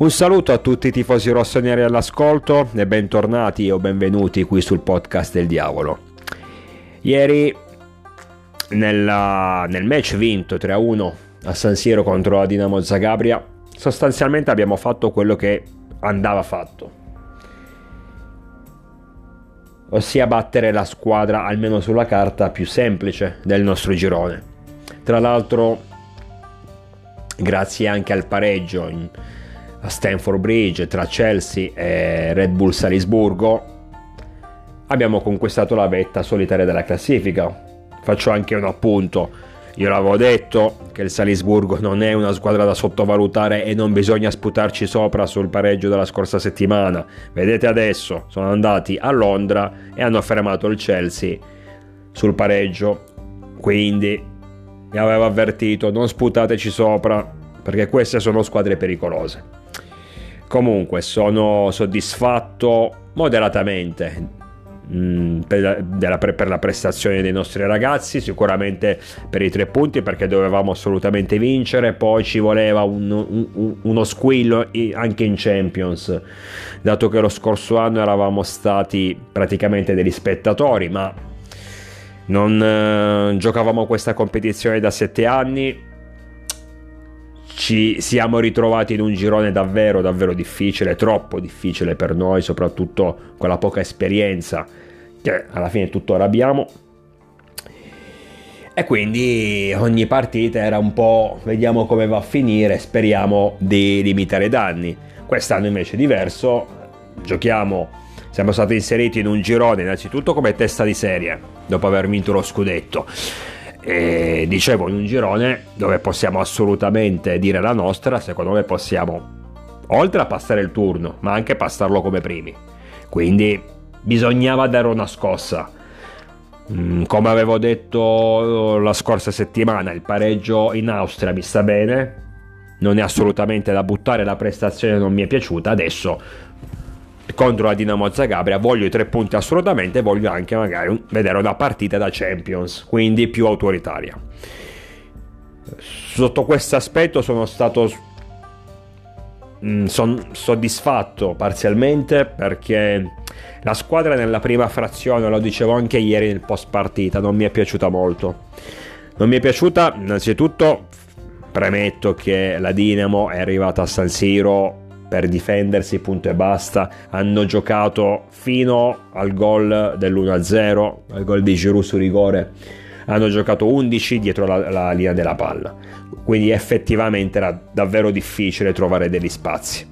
Un saluto a tutti i tifosi rossoneri all'ascolto e bentornati o benvenuti qui sul podcast del diavolo. Ieri nella, nel match vinto 3-1 a San Siro contro la Dinamo Zagabria sostanzialmente abbiamo fatto quello che andava fatto. Ossia battere la squadra, almeno sulla carta, più semplice del nostro girone. Tra l'altro, grazie anche al pareggio in, a Stanford Bridge tra Chelsea e Red Bull Salisburgo abbiamo conquistato la vetta solitaria della classifica. Faccio anche un appunto. Io l'avevo detto che il Salisburgo non è una squadra da sottovalutare e non bisogna sputarci sopra sul pareggio della scorsa settimana. Vedete adesso, sono andati a Londra e hanno fermato il Chelsea sul pareggio. Quindi mi aveva avvertito, non sputateci sopra perché queste sono squadre pericolose. Comunque sono soddisfatto moderatamente mm, per, la, per, la, prestazione dei nostri ragazzi, sicuramente per i tre punti perché dovevamo assolutamente vincere, poi ci voleva un, un, uno squillo anche in Champions, dato che lo scorso anno eravamo stati praticamente degli spettatori, ma non eh, giocavamo questa competizione da sette anni ci siamo ritrovati in un girone davvero davvero difficile, troppo difficile per noi, soprattutto con la poca esperienza che alla fine tuttora abbiamo. E quindi ogni partita era un po' vediamo come va a finire, speriamo di limitare i danni. Quest'anno invece è diverso, giochiamo, siamo stati inseriti in un girone innanzitutto come testa di serie, dopo aver vinto lo scudetto e dicevo in un girone dove possiamo assolutamente dire la nostra, secondo me possiamo oltre a passare il turno, ma anche passarlo come primi. Quindi bisognava dare una scossa. Mm, come avevo detto la scorsa settimana, il pareggio in Austria mi sta bene, non è assolutamente da buttare, la prestazione non mi è piaciuta, adesso contro la Dinamo Zagabria. Voglio i tre punti assolutamente voglio anche magari vedere una partita da Champions quindi più autoritaria. Sotto questo aspetto sono stato mm, son soddisfatto parzialmente perché la squadra nella prima frazione lo dicevo anche ieri nel post partita non mi è piaciuta molto. Non mi è piaciuta innanzitutto premetto che la Dinamo è arrivata a San Siro per difendersi, punto e basta. Hanno giocato fino al gol dell'1-0, al gol di Giroud su rigore. Hanno giocato 11 dietro la, la linea della palla. Quindi effettivamente era davvero difficile trovare degli spazi.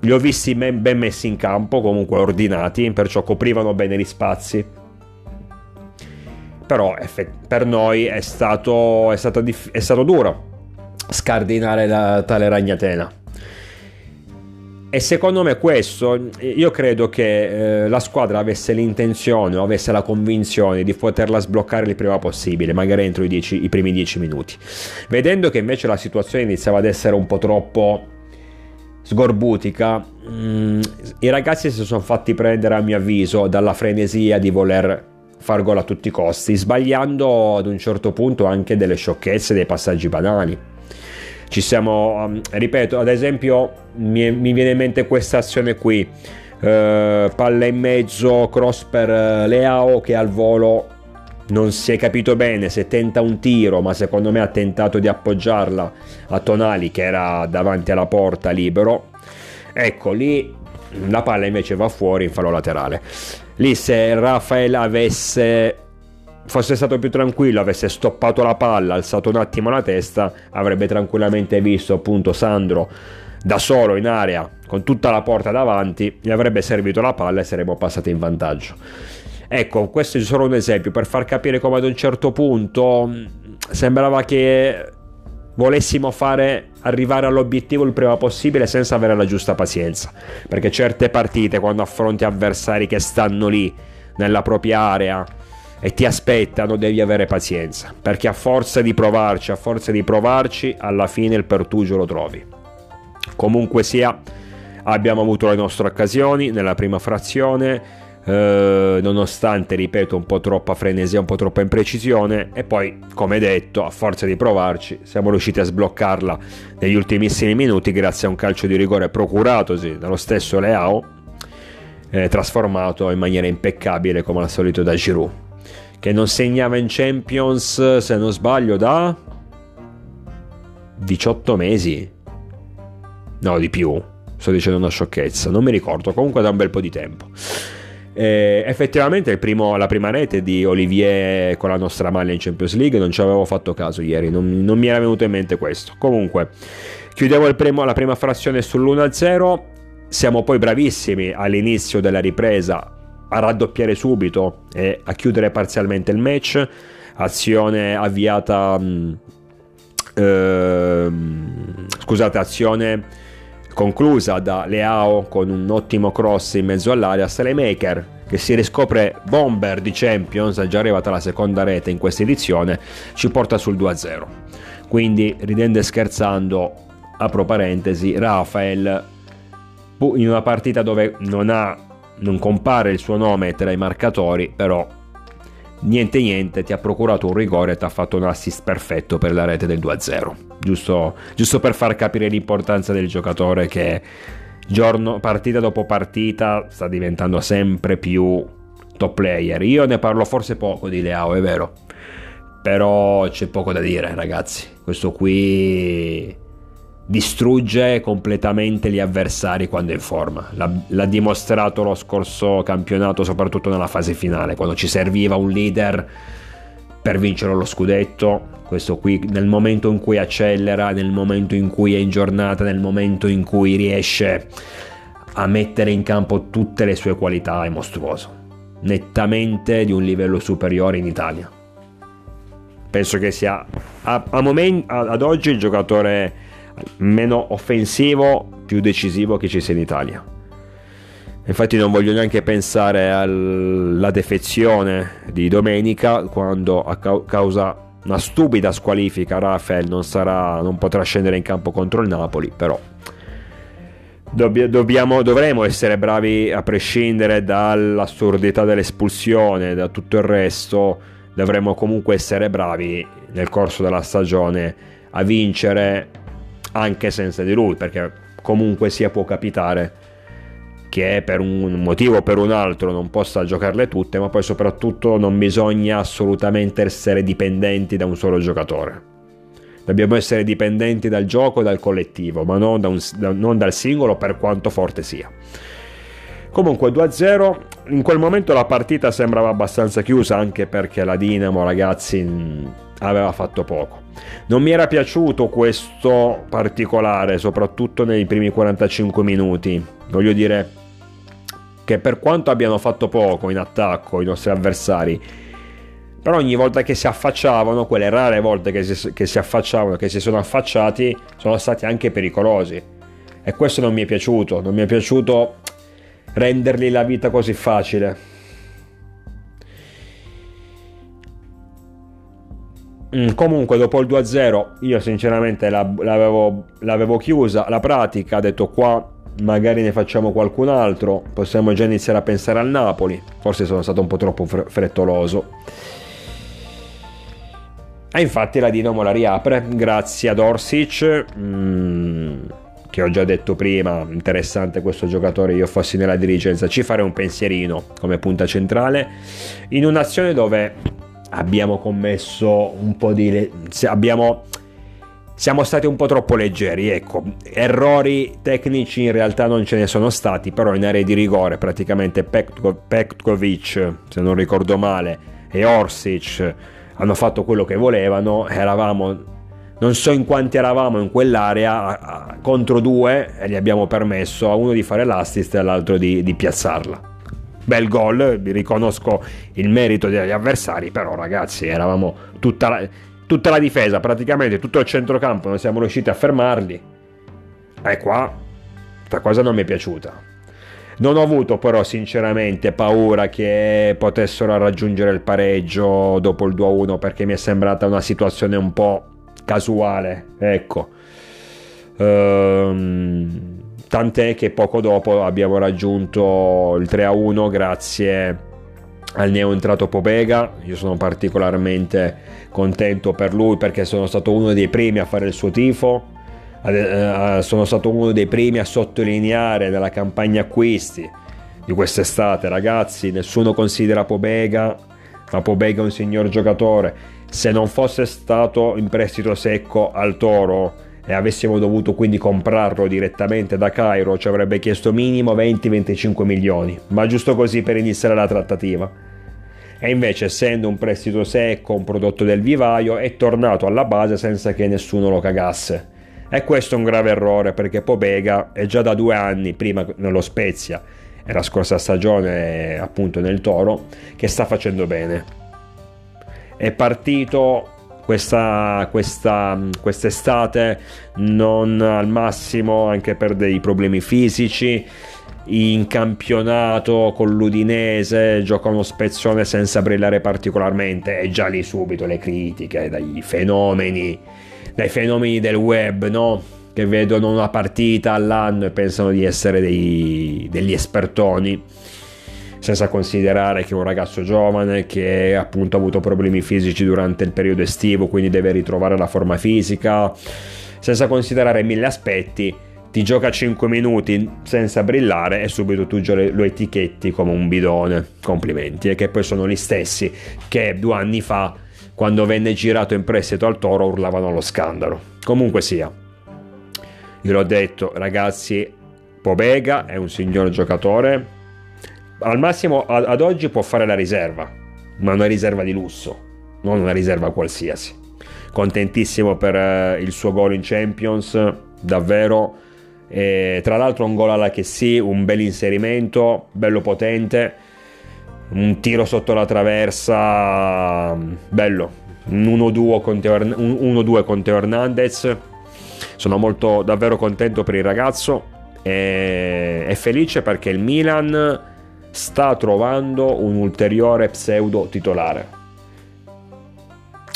Li ho visti ben messi in campo, comunque ordinati, perciò coprivano bene gli spazi. Però per noi è stato, è stato, è stato duro scardinare la, tale ragnatela e secondo me questo, io credo che eh, la squadra avesse l'intenzione o avesse la convinzione di poterla sbloccare il prima possibile, magari entro i, dieci, i primi 10 minuti. Vedendo che invece la situazione iniziava ad essere un po' troppo sgorbutica, mh, mm, i ragazzi si sono fatti prendere a mio avviso dalla frenesia di voler far gol a tutti i costi, sbagliando ad un certo punto anche delle sciocchezze, dei passaggi banali ci siamo, um, ripeto, ad esempio mi, mi, viene in mente questa azione qui, uh, palla in mezzo, cross per uh, Leao che al volo non si è capito bene se tenta un tiro, ma secondo me ha tentato di appoggiarla a Tonali che era davanti alla porta libero. Ecco, lì la palla invece va fuori in fallo laterale. Lì se Rafael avesse fosse stato più tranquillo, avesse stoppato la palla, alzato un attimo la testa, avrebbe tranquillamente visto appunto Sandro da solo in area con tutta la porta davanti, gli avrebbe servito la palla e saremmo passati in vantaggio. Ecco, questo è solo un esempio per far capire come ad un certo punto mm, sembrava che volessimo fare arrivare all'obiettivo il prima possibile senza avere la giusta pazienza, perché certe partite quando affronti avversari che stanno lì nella propria area e ti aspettano, devi avere pazienza, perché a forza di provarci, a forza di provarci, alla fine il pertugio lo trovi. Comunque sia, abbiamo avuto le nostre occasioni nella prima frazione, eh, nonostante, ripeto, un po' troppa frenesia, un po' troppa imprecisione e poi, come detto, a forza di provarci, siamo riusciti a sbloccarla negli ultimissimi minuti grazie a un calcio di rigore procuratosi dallo stesso Leao, eh, trasformato in maniera impeccabile come al solito da Giroud, che non segnava in Champions, se non sbaglio, da 18 mesi. No, di più. Sto dicendo una sciocchezza, non mi ricordo, comunque da un bel po' di tempo. Eh, effettivamente primo, la prima rete di Olivier con la nostra maglia in Champions League non ci avevo fatto caso ieri, non, non mi era venuto in mente questo. Comunque, chiudevo primo, la prima frazione sull'1-0, siamo poi bravissimi all'inizio della ripresa a raddoppiare subito e a chiudere parzialmente il match, azione avviata... Ehm, scusate, azione conclusa da Leao con un ottimo cross in mezzo all'area, Salemaker che si riscopre bomber di Champions, è già arrivata la seconda rete in questa edizione, ci porta sul 2-0. Quindi, ridendo e scherzando, apro parentesi, Rafael in una partita dove non, ha, non compare il suo nome tra i marcatori, però niente niente ti ha procurato un rigore e ti ha fatto un assist perfetto per la rete del 2-0 giusto, giusto per far capire l'importanza del giocatore che giorno, partita dopo partita sta diventando sempre più top player. Io ne parlo forse poco di Leao è vero però c'è poco da dire ragazzi. Questo qui distrugge completamente gli avversari quando è in forma. L'ha, l'ha, dimostrato lo scorso campionato, soprattutto nella fase finale, quando ci serviva un leader per vincere lo scudetto. Questo qui nel momento in cui accelera, nel momento in cui è in giornata, nel momento in cui riesce a mettere in campo tutte le sue qualità è mostruoso. Nettamente di un livello superiore in Italia. Penso che sia a, a moment, ad oggi il giocatore meno offensivo, più decisivo che ci sia in Italia. Infatti non voglio neanche pensare alla defezione di domenica quando a causa una stupida squalifica Rafael non, sarà, non potrà scendere in campo contro il Napoli, però dobbiamo, dovremo essere bravi a prescindere dall'assurdità dell'espulsione, da tutto il resto, dovremo comunque essere bravi nel corso della stagione a vincere anche senza di lui, perché comunque sia può capitare che per un motivo o per un altro non possa giocarle tutte, ma poi soprattutto non bisogna assolutamente essere dipendenti da un solo giocatore. Dobbiamo essere dipendenti dal gioco e dal collettivo, ma non, da un, da, non dal singolo per quanto forte sia. Comunque 2-0, in quel momento la partita sembrava abbastanza chiusa anche perché la Dinamo ragazzi aveva fatto poco. Non mi era piaciuto questo particolare, soprattutto nei primi 45 minuti. Voglio dire che per quanto abbiano fatto poco in attacco i nostri avversari, però ogni volta che si affacciavano, quelle rare volte che si, che si affacciavano, che si sono affacciati, sono stati anche pericolosi. E questo non mi è piaciuto, non mi è piaciuto rendergli la vita così facile. Comunque dopo il 2-0 io sinceramente l'avevo, l'avevo chiusa. La pratica, ho detto qua magari ne facciamo qualcun altro, possiamo già iniziare a pensare al Napoli, forse sono stato un po' troppo frettoloso. E infatti la Dinamo la riapre grazie ad Orsic, mm, che ho già detto prima, interessante questo giocatore, io fossi nella dirigenza, ci farei un pensierino come punta centrale, in un'azione dove abbiamo commesso un po' di... abbiamo siamo stati un po' troppo leggeri, ecco, errori tecnici in realtà non ce ne sono stati, però in area di rigore praticamente Petkovic, se non ricordo male, e Orsic hanno fatto quello che volevano, eravamo, non so in quanti eravamo in quell'area, contro due e gli abbiamo permesso a uno di fare l'assist e all'altro di, di piazzarla bel gol, riconosco il merito degli avversari, però ragazzi eravamo tutta la, tutta la difesa, praticamente tutto il centrocampo, non siamo riusciti a fermarli. E qua, questa cosa non mi è piaciuta. Non ho avuto però sinceramente paura che potessero raggiungere il pareggio dopo il 2-1 perché mi è sembrata una situazione un po' casuale, ecco. Ehm tant'è che poco dopo abbiamo raggiunto il 3-1 grazie al neo entrato Pobega, io sono particolarmente contento per lui perché sono stato uno dei primi a fare il suo tifo, eh, sono stato uno dei primi a sottolineare nella campagna acquisti di quest'estate, ragazzi, nessuno considera Pobega, ma Pobega è un signor giocatore, se non fosse stato in prestito secco al Toro e avessimo dovuto quindi comprarlo direttamente da Cairo ci avrebbe chiesto minimo 20-25 milioni, ma giusto così per iniziare la trattativa. E invece essendo un prestito secco, un prodotto del vivaio, è tornato alla base senza che nessuno lo cagasse. E questo è un grave errore perché Pobega è già da due anni, prima nello Spezia e la scorsa stagione appunto nel Toro, che sta facendo bene. È partito questa, questa, quest'estate non al massimo anche per dei problemi fisici in campionato con l'Udinese gioca uno spezzone senza brillare particolarmente e già lì subito le critiche dai fenomeni dai fenomeni del web no? che vedono una partita all'anno e pensano di essere dei, degli espertoni senza considerare che è un ragazzo giovane che appunto ha avuto problemi fisici durante il periodo estivo, quindi deve ritrovare la forma fisica, senza considerare mille aspetti, ti gioca 5 minuti senza brillare e subito tu lo etichetti come un bidone. Complimenti, e che poi sono gli stessi che due anni fa, quando venne girato in prestito al Toro, urlavano allo scandalo. Comunque sia, io l'ho detto, ragazzi, Pobega è un signor giocatore al massimo ad oggi può fare la riserva, ma una riserva di lusso, non una riserva qualsiasi. Contentissimo per eh, il suo gol in Champions, davvero. E, tra l'altro un gol alla che sì, un bel inserimento, bello potente, un tiro sotto la traversa, bello, un 1-2 con con Teo Hernandez. Sono molto davvero contento per il ragazzo e, e felice perché il Milan sta trovando un ulteriore pseudo titolare.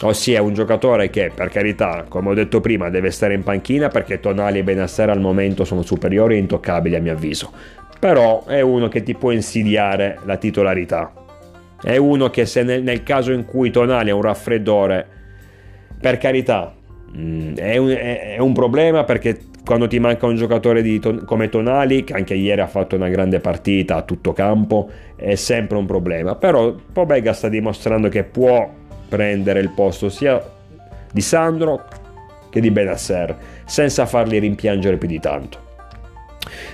Ossia un giocatore che, per carità, come ho detto prima, deve stare in panchina perché Tonali e Benassera al momento sono superiori e intoccabili a mio avviso. Però è uno che ti può insidiare la titolarità. È uno che se nel, nel caso in cui Tonali è un raffreddore, per carità, è, un, è, è un problema perché quando ti manca un giocatore ton- come Tonali, che anche ieri ha fatto una grande partita a tutto campo, è sempre un problema. Però Pobega sta dimostrando che può prendere il posto sia di Sandro che di Benasser, senza farli rimpiangere più di tanto.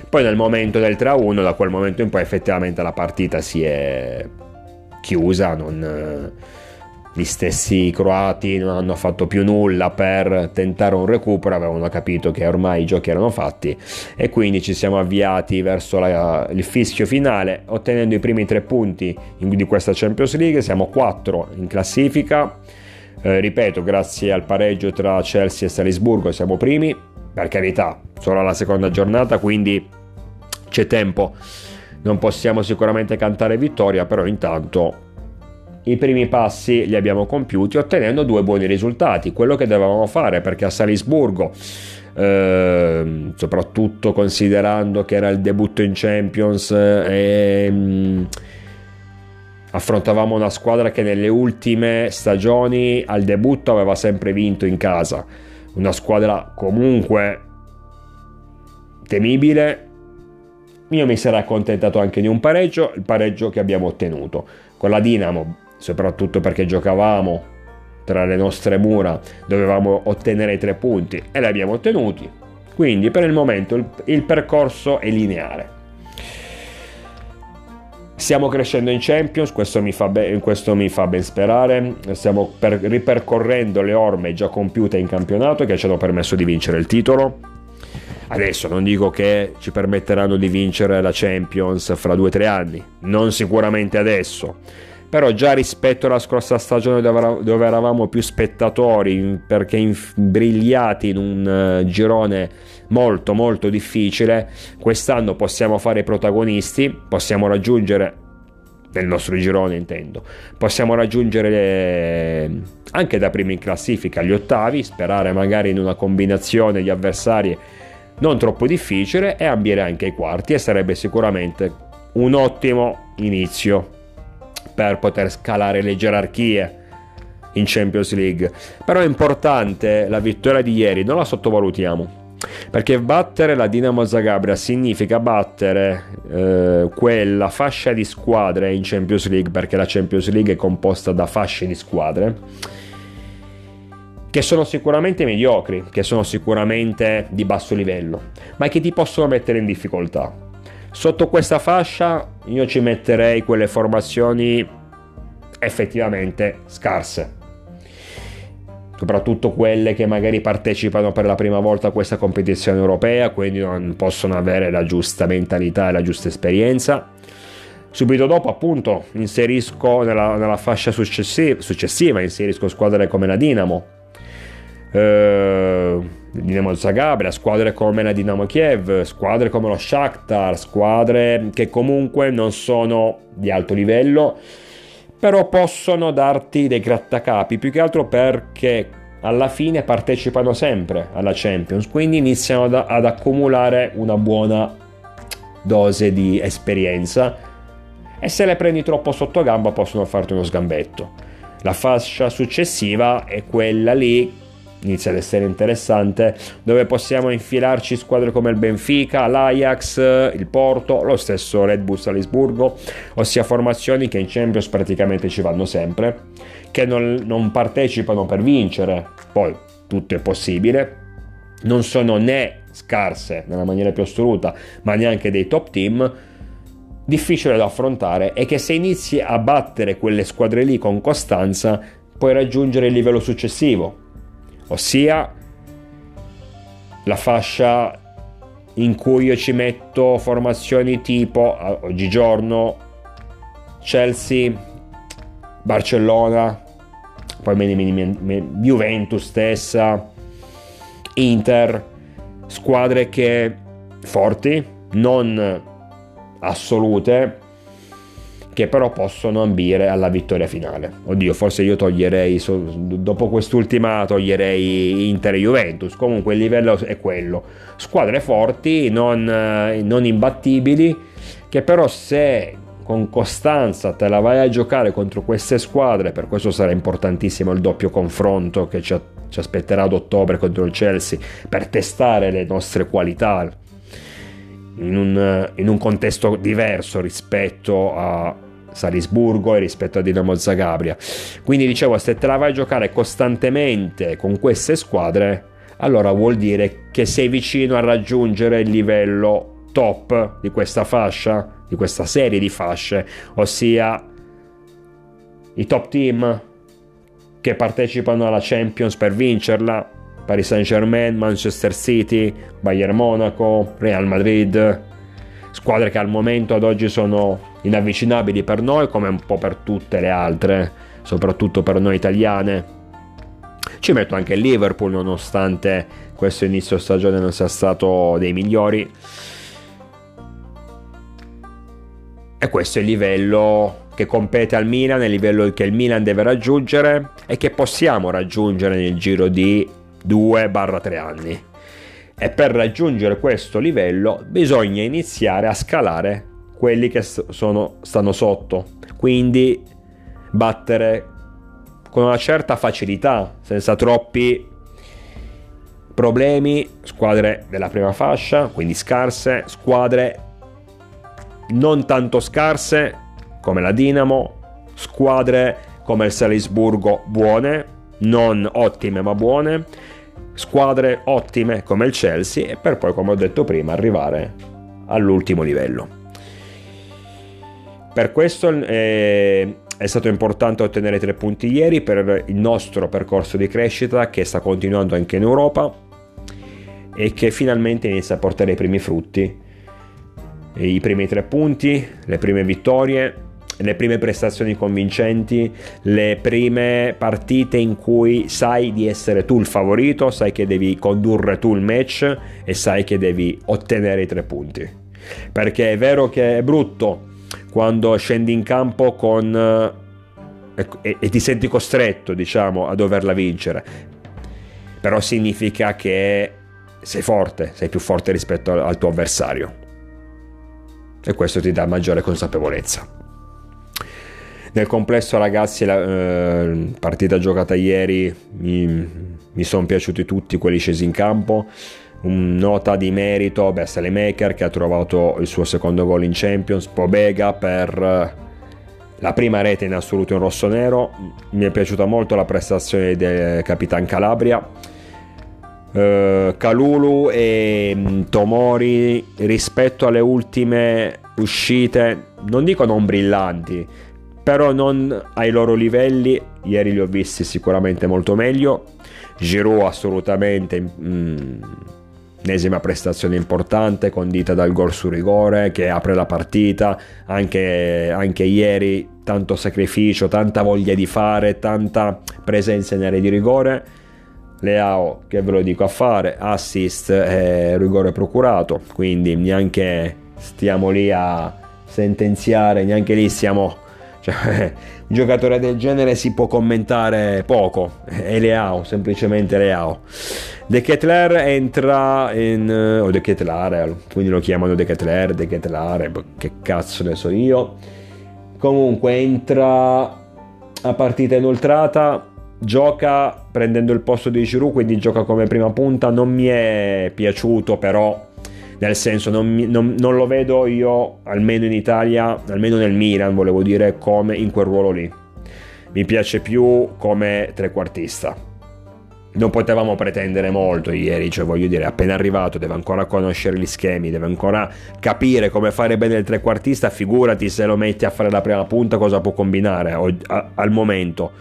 Poi nel momento del 3-1, da quel momento in poi effettivamente la partita si è chiusa, non gli stessi croati non hanno fatto più nulla per tentare un recupero, avevano capito che ormai i giochi erano fatti e quindi ci siamo avviati verso la, il fischio finale ottenendo i primi tre punti di questa Champions League, siamo quattro in classifica, eh, ripeto grazie al pareggio tra Chelsea e Salisburgo siamo primi, per carità, solo la seconda giornata quindi c'è tempo, non possiamo sicuramente cantare vittoria, però intanto i primi passi li abbiamo compiuti ottenendo due buoni risultati, quello che dovevamo fare perché a Salisburgo, eh, soprattutto considerando che era il debutto in Champions e mh, mm, affrontavamo una squadra che nelle ultime stagioni al debutto aveva sempre vinto in casa, una squadra comunque temibile. Io mi sarei accontentato anche di un pareggio, il pareggio che abbiamo ottenuto. Con la Dinamo soprattutto perché giocavamo tra le nostre mura, dovevamo ottenere i tre punti e li abbiamo ottenuti. Quindi per il momento il, il percorso è lineare. Stiamo crescendo in Champions, questo mi fa, be- questo mi fa ben sperare. Stiamo per- ripercorrendo le orme già compiute in campionato che ci hanno permesso di vincere il titolo. Adesso non dico che ci permetteranno di vincere la Champions fra due o tre anni, non sicuramente adesso però già rispetto alla scorsa stagione dove eravamo più spettatori perché imbrigliati in un uh, girone molto molto difficile quest'anno possiamo fare i protagonisti possiamo raggiungere nel nostro girone intendo possiamo raggiungere le, anche da primi in classifica gli ottavi sperare magari in una combinazione di avversari non troppo difficile e ambire anche ai quarti e sarebbe sicuramente un ottimo inizio per poter scalare le gerarchie in Champions League. Però è importante la vittoria di ieri, non la sottovalutiamo. Perché battere la Dinamo Zagabria significa battere eh, quella fascia di squadre in Champions League, perché la Champions League è composta da fasce di squadre che sono sicuramente mediocri, che sono sicuramente di basso livello, ma che ti possono mettere in difficoltà. Sotto questa fascia io ci metterei quelle formazioni effettivamente scarse, soprattutto quelle che magari partecipano per la prima volta a questa competizione europea, quindi non possono avere la giusta mentalità e la giusta esperienza. Subito dopo, appunto, inserisco nella, nella fascia successiva, successiva, inserisco squadre come la Dinamo, eh, Dinamo Zagabria, squadre come la Dinamo Kiev, squadre come lo Shakhtar, squadre che comunque non sono di alto livello, però possono darti dei grattacapi, più che altro perché alla fine partecipano sempre alla Champions, quindi iniziano ad, ad accumulare una buona dose di esperienza e se le prendi troppo sotto gamba possono farti uno sgambetto. La fascia successiva è quella lì inizia ad essere interessante, dove possiamo infilarci squadre come il Benfica, l'Ajax, il Porto, lo stesso Red Bull Salisburgo, ossia formazioni che in Champions praticamente ci vanno sempre, che non, non partecipano per vincere, poi tutto è possibile, non sono né scarse nella maniera più assoluta, ma neanche dei top team, difficile da affrontare e che se inizi a battere quelle squadre lì con costanza puoi raggiungere il livello successivo ossia la fascia in cui io ci metto formazioni tipo oggigiorno Chelsea, Barcellona, poi Juventus stessa, Inter, squadre che forti, non assolute, che però possono ambire alla vittoria finale. Oddio, forse io toglierei, dopo quest'ultima toglierei Inter e Juventus, comunque il livello è quello. Squadre forti, non, eh, non imbattibili, che però se con costanza te la vai a giocare contro queste squadre, per questo sarà importantissimo il doppio confronto che ci, ci aspetterà ad ottobre contro il Chelsea, per testare le nostre qualità in un, in un contesto diverso rispetto a Salisburgo e rispetto a Dinamo Zagabria. Quindi dicevo, se te la vai a giocare costantemente con queste squadre, allora vuol dire che sei vicino a raggiungere il livello top di questa fascia, di questa serie di fasce, ossia i top team che partecipano alla Champions per vincerla, Paris Saint-Germain, Manchester City, Bayern Monaco, Real Madrid, squadre che al momento ad oggi sono inavvicinabili per noi come un po' per tutte le altre, soprattutto per noi italiane. Ci metto anche il Liverpool nonostante questo inizio stagione non sia stato dei migliori. E questo è il livello che compete al Milan, il livello che il Milan deve raggiungere e che possiamo raggiungere nel giro di 2-3 anni. E per raggiungere questo livello bisogna iniziare a scalare quelli che sono, stanno sotto. Quindi battere con una certa facilità, senza troppi problemi, squadre della prima fascia, quindi scarse, squadre non tanto scarse come la Dinamo, squadre come il Salisburgo buone, non ottime ma buone, squadre ottime come il Chelsea e per poi, come ho detto prima, arrivare all'ultimo livello. Per questo eh, è stato importante ottenere tre punti ieri per il nostro percorso di crescita che sta continuando anche in Europa e che finalmente inizia a portare i primi frutti. I primi tre punti, le prime vittorie le prime prestazioni convincenti, le prime partite in cui sai di essere tu il favorito, sai che devi condurre tu il match e sai che devi ottenere i tre punti. Perché è vero che è brutto quando scendi in campo con, eh, e, e ti senti costretto, diciamo, a doverla vincere. Però significa che sei forte, sei più forte rispetto al, al tuo avversario. E questo ti dà maggiore consapevolezza. Nel complesso, ragazzi, la eh, partita giocata ieri mi, mi sono piaciuti tutti quelli scesi in campo. Nota di merito, beh, Salemaker che ha trovato il suo secondo gol in Champions, Pobega per la prima rete in assoluto in rosso-nero. Mi è piaciuta molto la prestazione del Capitan Calabria. Uh, Kalulu e mm, Tomori rispetto alle ultime uscite, non dico non brillanti, però non ai loro livelli. Ieri li ho visti sicuramente molto meglio. Giroud assolutamente mm, Nesima prestazione importante condita dal gol su rigore che apre la partita, anche, anche, ieri tanto sacrificio, tanta voglia di fare, tanta presenza in area di rigore. Leao, che ve lo dico a fare, assist e rigore procurato, quindi neanche stiamo lì a sentenziare, neanche lì stiamo cioè, un giocatore del genere si può commentare poco, è Leao, semplicemente Leao. De Ketler entra in... o De Ketlar, quindi lo chiamano De Ketler, De Ketlar, boh, che cazzo ne so io. Comunque entra a partita inoltrata, gioca prendendo il posto di Giroud, quindi gioca come prima punta, non mi è piaciuto però nel senso non, non, non, lo vedo io, almeno in Italia, almeno nel Milan, volevo dire, come in quel ruolo lì. Mi piace più come trequartista. Non potevamo pretendere molto ieri, cioè voglio dire, appena arrivato deve ancora conoscere gli schemi, deve ancora capire come fare bene il trequartista, figurati se lo metti a fare la prima punta cosa può combinare al momento.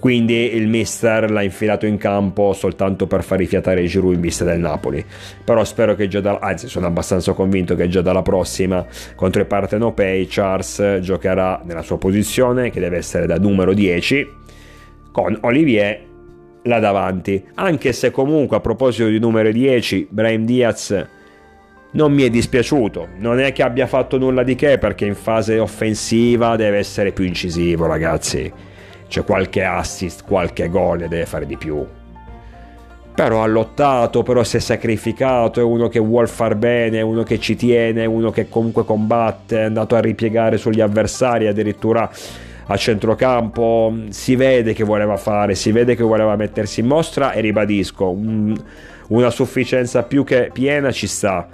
Quindi il mister l'ha infilato in campo soltanto per far rifiatare Giroud in vista del Napoli. Però spero che già da, anzi sono abbastanza convinto che già dalla prossima contro i partenopei Charles giocherà nella sua posizione che deve essere da numero 10 con Olivier là davanti anche se comunque a proposito di numero 10 Brahim Diaz non mi è dispiaciuto. Non è che abbia fatto nulla di che perché in fase offensiva deve essere più incisivo, ragazzi c'è qualche assist, qualche gol e deve fare di più. Però ha lottato, però si è sacrificato, è uno che vuole far bene, è uno che ci tiene, è uno che comunque combatte, è andato a ripiegare sugli avversari addirittura a centrocampo, si vede che voleva fare, si vede che voleva mettersi in mostra e ribadisco, una sufficienza più che piena ci sta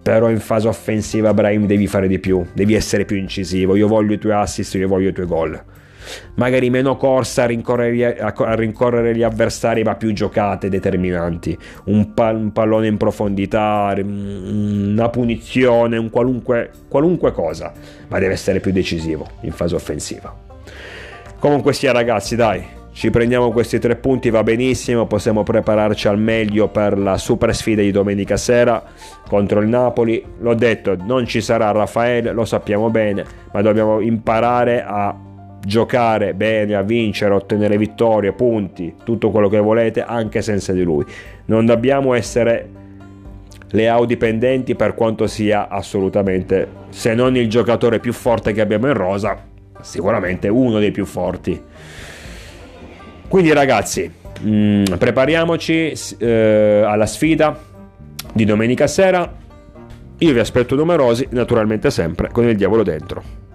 però in fase offensiva Brahim devi fare di più, devi essere più incisivo, io voglio i tuoi assist, io voglio i tuoi gol magari meno corsa a rincorrere, a rincorrere gli avversari, ma più giocate determinanti. Un, pa- un, pallone in profondità, una punizione, un qualunque, qualunque cosa, ma deve essere più decisivo in fase offensiva. Comunque sia, ragazzi, dai. Ci prendiamo questi tre punti, va benissimo, possiamo prepararci al meglio per la super sfida di domenica sera contro il Napoli. L'ho detto, non ci sarà Raffaele, lo sappiamo bene, ma dobbiamo imparare a giocare bene, a vincere, a ottenere vittorie, punti, tutto quello che volete anche senza di lui. Non dobbiamo essere le dipendenti per quanto sia assolutamente, se non il giocatore più forte che abbiamo in rosa, sicuramente uno dei più forti. Quindi ragazzi, mh, mm, prepariamoci eh, alla sfida di domenica sera. Io vi aspetto numerosi, naturalmente sempre con il diavolo dentro.